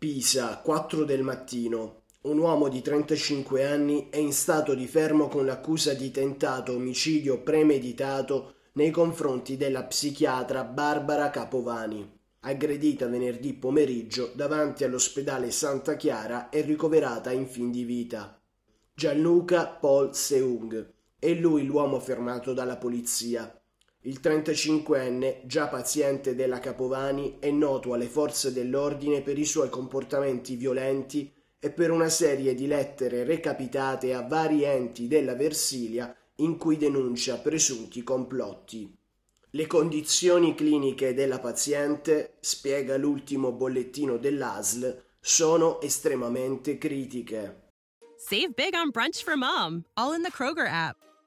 Pisa, 4 del mattino. Un uomo di 35 anni è in stato di fermo con l'accusa di tentato omicidio premeditato nei confronti della psichiatra Barbara Capovani, aggredita venerdì pomeriggio davanti all'ospedale Santa Chiara e ricoverata in fin di vita. Gianluca Paul Seung è lui l'uomo fermato dalla polizia. Il 35enne, già paziente della Capovani, è noto alle forze dell'ordine per i suoi comportamenti violenti e per una serie di lettere recapitate a vari enti della Versilia in cui denuncia presunti complotti. Le condizioni cliniche della paziente, spiega l'ultimo bollettino dell'ASL, sono estremamente critiche. Save big on brunch for mom, all in the Kroger app.